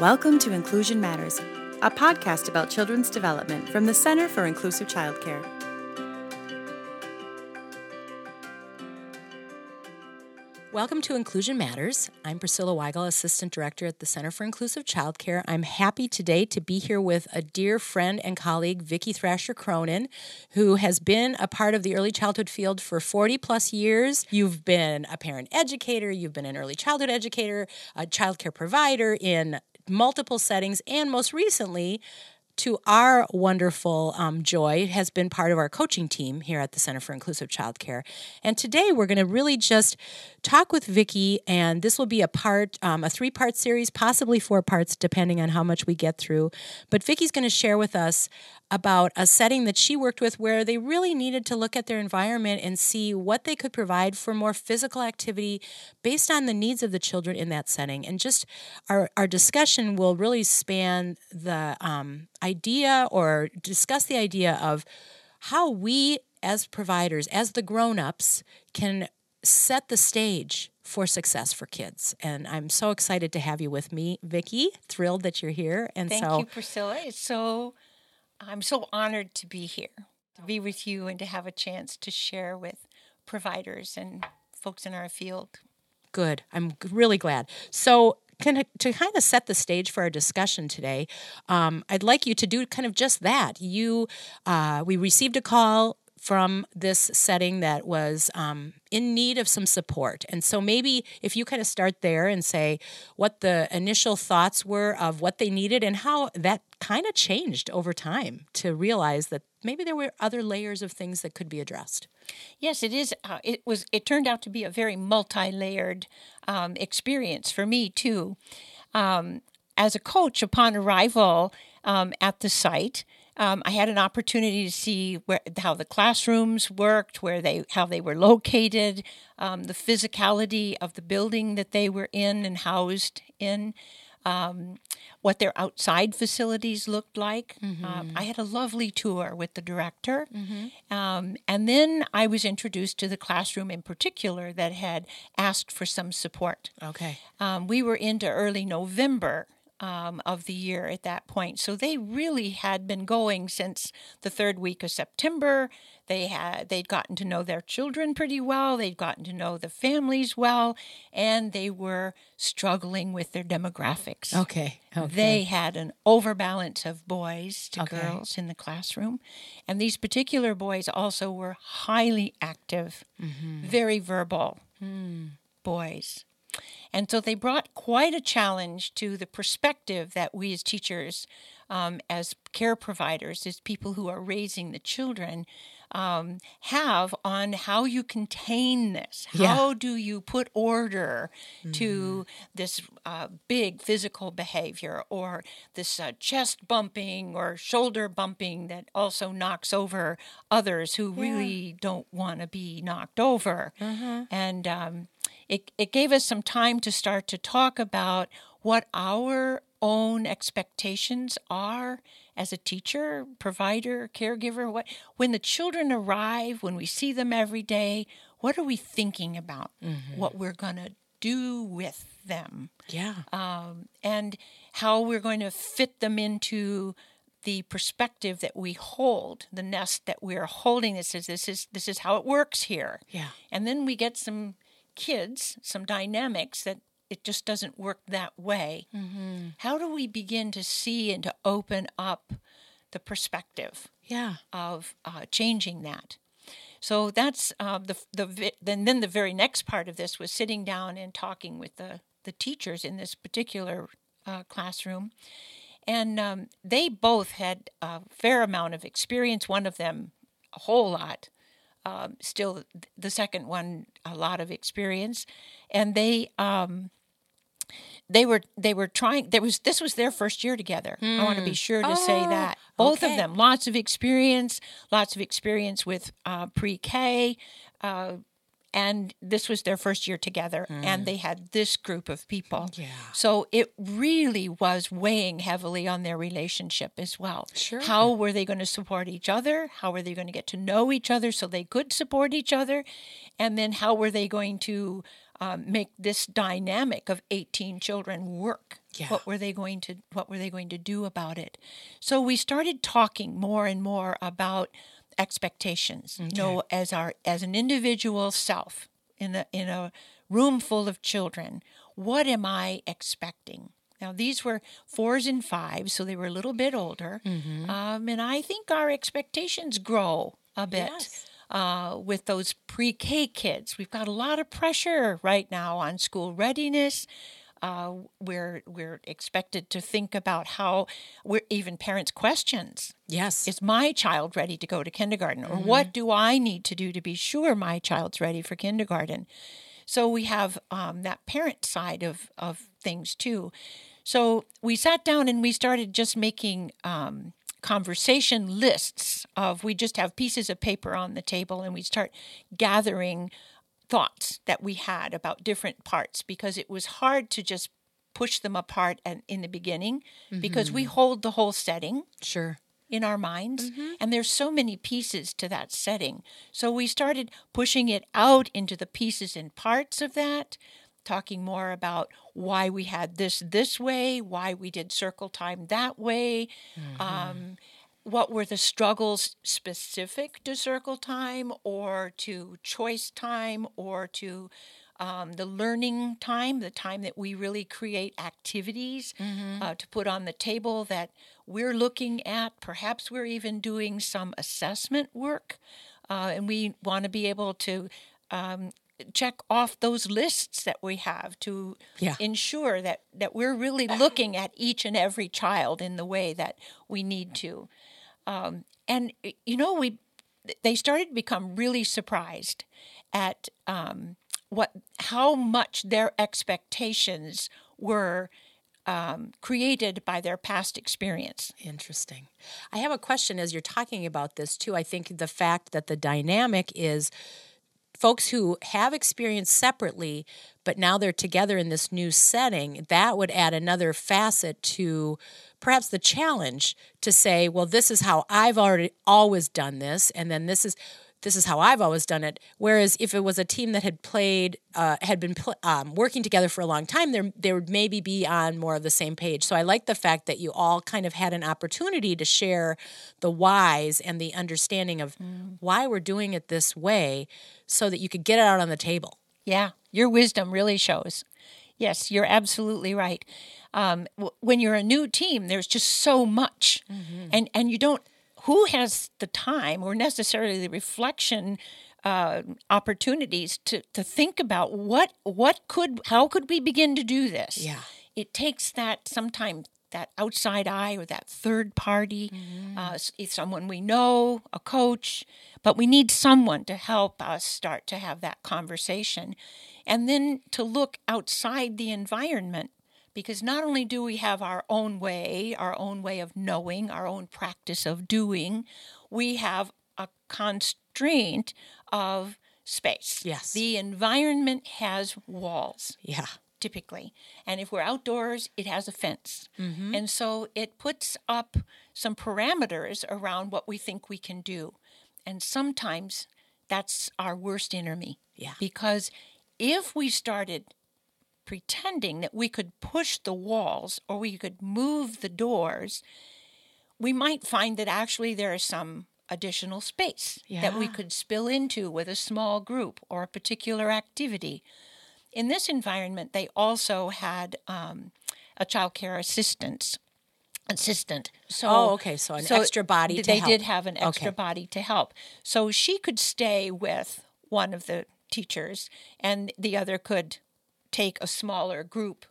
Welcome to Inclusion Matters, a podcast about children's development from the Center for Inclusive Childcare. Welcome to Inclusion Matters. I'm Priscilla Weigel, Assistant Director at the Center for Inclusive Childcare. I'm happy today to be here with a dear friend and colleague, Vicki Thrasher Cronin, who has been a part of the early childhood field for 40 plus years. You've been a parent educator, you've been an early childhood educator, a childcare provider in multiple settings, and most recently, to our wonderful um, joy has been part of our coaching team here at the Center for Inclusive Childcare. And today we're going to really just talk with Vicki, and this will be a part, um, a three part series, possibly four parts, depending on how much we get through. But Vicki's going to share with us about a setting that she worked with where they really needed to look at their environment and see what they could provide for more physical activity based on the needs of the children in that setting. And just our, our discussion will really span the um, idea or discuss the idea of how we as providers, as the grown ups, can set the stage for success for kids. And I'm so excited to have you with me, Vicki. Thrilled that you're here. And Thank so you, Priscilla. It's so I'm so honored to be here, to be with you, and to have a chance to share with providers and folks in our field. Good. I'm really glad. So, can, to kind of set the stage for our discussion today, um, I'd like you to do kind of just that. You, uh, we received a call from this setting that was um, in need of some support. And so maybe if you kind of start there and say what the initial thoughts were of what they needed and how that kind of changed over time to realize that maybe there were other layers of things that could be addressed. Yes, it is. Uh, it was. It turned out to be a very multi-layered um, experience for me too. Um, as a coach, upon arrival um, at the site, um, I had an opportunity to see where how the classrooms worked, where they how they were located, um, the physicality of the building that they were in and housed in, um, what their outside facilities looked like. Mm-hmm. Um, I had a lovely tour with the director, mm-hmm. Um, and then I was introduced to the classroom in particular that had asked for some support. Okay, um, we were into early November um, of the year at that point. So they really had been going since the third week of September. They had they'd gotten to know their children pretty well. They'd gotten to know the families well, and they were struggling with their demographics. Okay. okay. They had an overbalance of boys to okay. girls in the classroom, and these particular boys also were highly active, mm-hmm. very verbal mm. boys. And so they brought quite a challenge to the perspective that we as teachers, um, as care providers, as people who are raising the children, um, have on how you contain this. Yeah. How do you put order mm-hmm. to this uh, big physical behavior or this uh, chest bumping or shoulder bumping that also knocks over others who yeah. really don't want to be knocked over? Mm-hmm. And um, it, it gave us some time to start to talk about what our own expectations are as a teacher, provider, caregiver. What when the children arrive, when we see them every day, what are we thinking about? Mm-hmm. What we're going to do with them? Yeah, um, and how we're going to fit them into the perspective that we hold, the nest that we're holding. This is this is this is how it works here. Yeah, and then we get some kids some dynamics that it just doesn't work that way. Mm-hmm. How do we begin to see and to open up the perspective? Yeah. Of uh, changing that. So that's uh, the the then then the very next part of this was sitting down and talking with the the teachers in this particular uh, classroom, and um, they both had a fair amount of experience. One of them a whole lot, um, still the second one a lot of experience, and they um, they were they were trying. There was this was their first year together. Mm. I want to be sure to oh, say that both okay. of them lots of experience, lots of experience with uh, pre K. Uh, and this was their first year together mm. and they had this group of people yeah. so it really was weighing heavily on their relationship as well sure how were they going to support each other how were they going to get to know each other so they could support each other and then how were they going to um, make this dynamic of 18 children work. Yeah. What were they going to What were they going to do about it? So we started talking more and more about expectations. You know, as our as an individual self in a in a room full of children, what am I expecting? Now these were fours and fives, so they were a little bit older, um, and I think our expectations grow a bit Yes. uh, with those pre-K kids. We've got a lot of pressure right now on school readiness. Uh, we're we're expected to think about how we're even parents' questions. Yes. Is my child ready to go to kindergarten, or what do I need to do to be sure my child's ready for kindergarten? So we have um, that parent side of of things too. So we sat down and we started just making um, conversation lists of we just have pieces of paper on the table and we start gathering thoughts that we had about different parts because it was hard to just push them apart and in the beginning because we mm-hmm. hold the whole setting sure. in our minds mm-hmm. and there's so many pieces to that setting. So we started pushing it out into the pieces and parts of that talking more about why we had this this way why we did circle time that way mm-hmm. um, what were the struggles specific to circle time or to choice time or to um, the learning time, the time that we really create activities uh, to put on the table that we're looking at. Perhaps we're even doing some assessment work, uh, and we want to be able to um, check off those lists that we have to Yeah. ensure that, that we're really looking at each and every child in the way that we need to. Um, and you know, we they started to become really surprised at um, what how much their expectations were um, created by their past experience. Interesting. I have a question as you're talking about this too. I think the fact that the dynamic is folks who have experienced separately, but now they're together in this new setting, that would add another facet to perhaps the challenge to say, well, this is how I've already always done this, and then this is this is how I've always done it. Whereas if it was a team that had played, uh, had been pl- um, working together for a long time, there they would maybe be on more of the same page. So I like the fact that you all kind of had an opportunity to share the whys and the understanding of why we're doing it this way, so that you could get it out on the table. Yeah, your wisdom really shows. Yes, you're absolutely right. Um, w- when you're a new team, there's just so much, and and you don't. Who has the time or necessarily the reflection uh, opportunities to to think about what what could how could we begin to do this? Yeah. it takes that sometimes that outside eye or that third party, uh, s- it's someone we know, a coach, but we need someone to help us start to have that conversation. And then to look outside the environment, because not only do we have our own way, our own way of knowing, our own practice of doing, we have a constraint of space. Yes. The environment has walls Yeah. typically. And if we're outdoors, it has a fence. Mm-hmm. And so it puts up some parameters around what we think we can do. And sometimes that's our worst enemy. Yeah. Because if we started pretending that we could push the walls or we could move the doors, we might find that actually there is some additional space that we could spill into with a small group or a particular activity. In this environment, they also had um, a child care assistant. Assistant. So, Oh, okay, so an extra body to They help. did have an extra Okay. body to help. So she could stay with one of the teachers, and the other could take a smaller group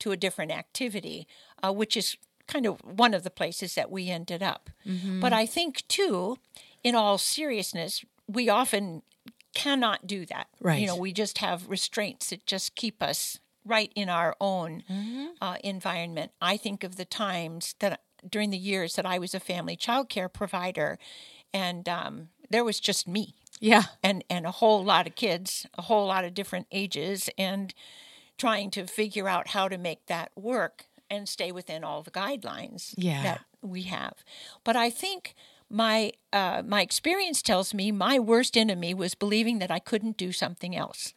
to a different activity, uh, which is kind of one of the places that we ended up. Mm-hmm. But I think, too, in all seriousness, we often cannot do that. Right. You know, we just have restraints that just keep us right in our own Mm-hmm. uh, environment. I think of the times that during the years that I was a family child care provider, and um, there was just me Yeah. and and a whole lot of kids, a whole lot of different ages, and trying to figure out how to make that work and stay within all the guidelines Yeah. that we have. But I think my uh, my experience tells me my worst enemy was believing that I couldn't do something else.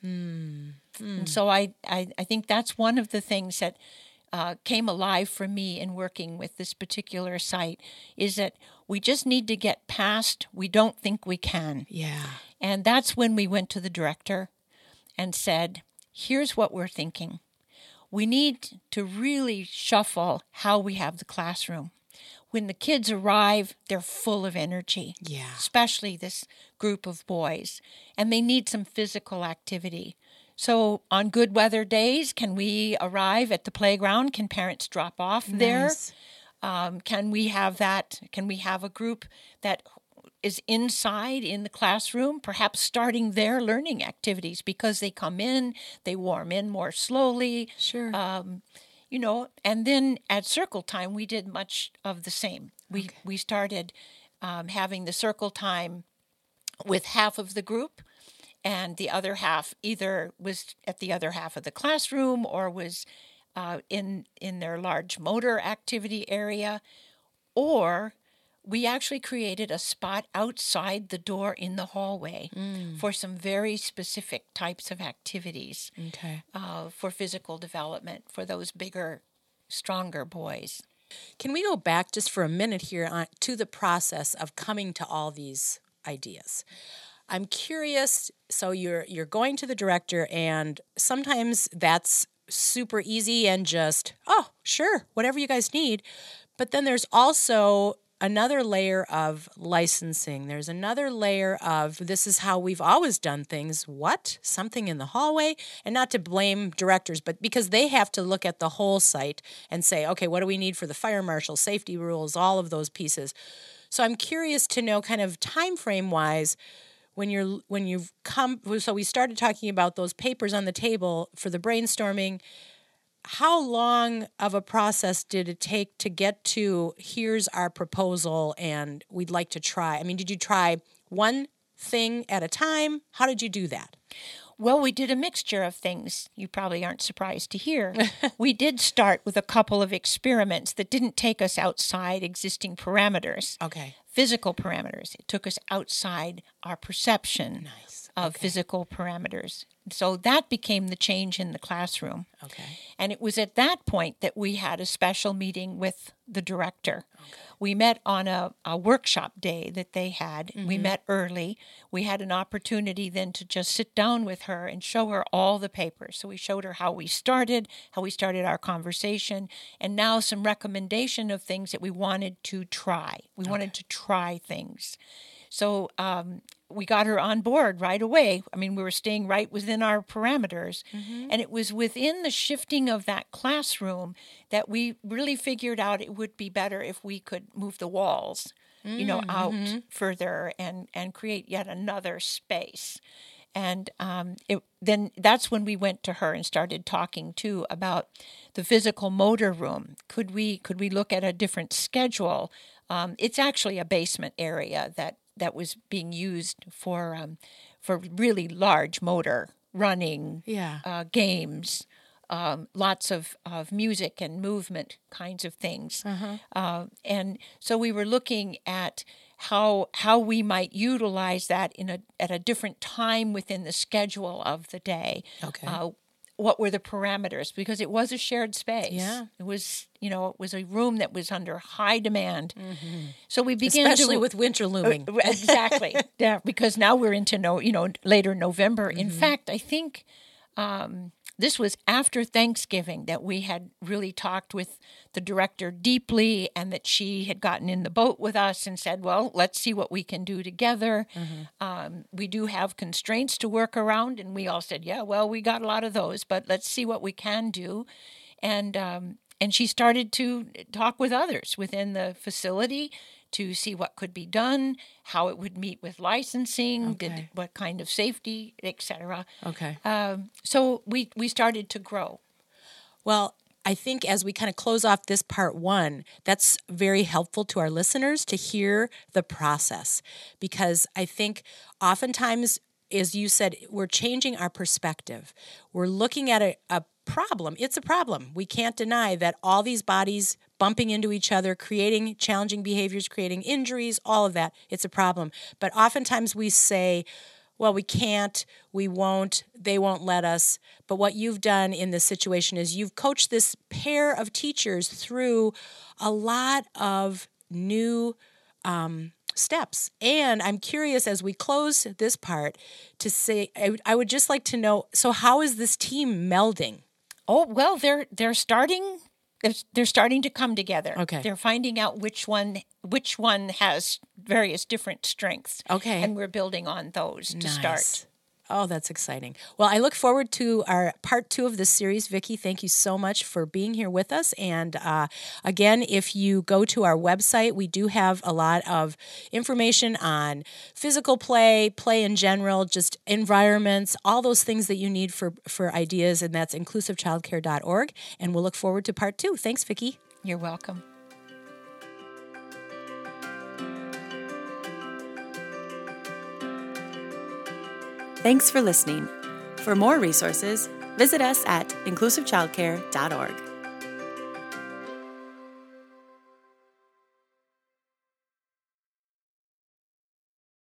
And so I, I, I think that's one of the things that uh, came alive for me in working with this particular site is that we just need to get past we don't think we can. Yeah. And that's when we went to the director and said, here's what we're thinking. We need to really shuffle how we have the classroom. When the kids arrive, they're full of energy, Yeah. especially this group of boys, and they need some physical activity. So, on good weather days, can we arrive at the playground? Can parents drop off there? Um, can we have that? Can we have a group that is inside in the classroom, perhaps starting their learning activities because they come in, they warm in more slowly, Sure. um, you know. And then at circle time, we did much of the same. We we started um, having the circle time with half of the group and the other half either was at the other half of the classroom or was uh, in in their large motor activity area or we actually created a spot outside the door in the hallway for some very specific types of activities okay. uh, for physical development for those bigger stronger boys Can we go back just for a minute here on, to the process of coming to all these ideas? I'm curious. So you're you're going to the director, and sometimes that's super easy and just oh sure whatever you guys need, but then there's also another layer of licensing. There's another layer of this is how we've always done things. What? Something in the hallway? And not to blame directors, but because they have to look at the whole site and say, okay, what do we need for the fire marshal, safety rules, all of those pieces. So I'm curious to know kind of time frame wise when you're when you've come so we started talking about those papers on the table for the brainstorming how long of a process did it take to get to here's our proposal and we'd like to try? I mean, did you try one thing at a time? How did you do that? Well, we did a mixture of things. You probably aren't surprised to hear. we did start with a couple of experiments that didn't take us outside existing parameters, Okay. Physical parameters. It took us outside our perception Nice. Of physical parameters. So that became the change in the classroom. Okay. And it was at that point that we had a special meeting with the director. Okay. We met on a, a workshop day that they had. We mm-hmm. met early. We had an opportunity then to just sit down with her and show her all the papers. So we showed her how we started, how we started our conversation, and now some recommendation of things that we wanted to try. We wanted to try things. So um, we got her on board right away. I mean, we were staying right within our parameters. And it was within the shifting of that classroom that we really figured out it would be better if we could move the walls, you know, out further and, and create yet another space. And um, it, then that's when we went to her and started talking too about the physical motor room. Could we could we look at a different schedule? Um, it's actually a basement area that that was being used for um, for really large motor running Yeah. uh, games, um, lots of, of music and movement kinds of things. Uh, and so we were looking at how how we might utilize that in a at a different time within the schedule of the day. Okay. Uh, what were the parameters? Because it was a shared space. Yeah. It was, you know, it was a room that was under high demand. So we began Especially to, with winter looming. uh, exactly. yeah, because now we're into no, you know, later November. In fact, I think um, this was after Thanksgiving that we had really talked with the director deeply, and that she had gotten in the boat with us and said, "Well, let's see what we can do together." Um, we do have constraints to work around, and we all said, "Yeah, well, we got a lot of those, but let's see what we can do." And um, and she started to talk with others within the facility to see what could be done, how it would meet with licensing, did, what kind of safety, etc. okay. Um, so we we started to grow. Well, I think as we kind of close off this part one, that's very helpful to our listeners to hear the process because I think oftentimes, as you said, we're changing our perspective. We're looking at a, a problem. It's a problem. We can't deny that all these bodies bumping into each other, creating challenging behaviors, creating injuries, all of that, it's a problem. But oftentimes we say, well, we can't, we won't, they won't let us. But what you've done in this situation is you've coached this pair of teachers through a lot of new um, steps. And I'm curious as we close this part to say, I, I would just like to know so, how is this team melding? Oh well, they're they're starting they're starting to come together. Okay. They're finding out which one which one has various different strengths. Okay. And we're building on those to start. Oh, that's exciting. Well, I look forward to our part two of this series. Vicki, thank you so much for being here with us. And uh, again, if you go to our website, we do have a lot of information on physical play, play in general, just environments, all those things that you need for, for ideas. And that's inclusivechildcare.org. And we'll look forward to part two. Thanks, Vicki. You're welcome. Thanks for listening. For more resources, visit us at inclusivechildcare.org.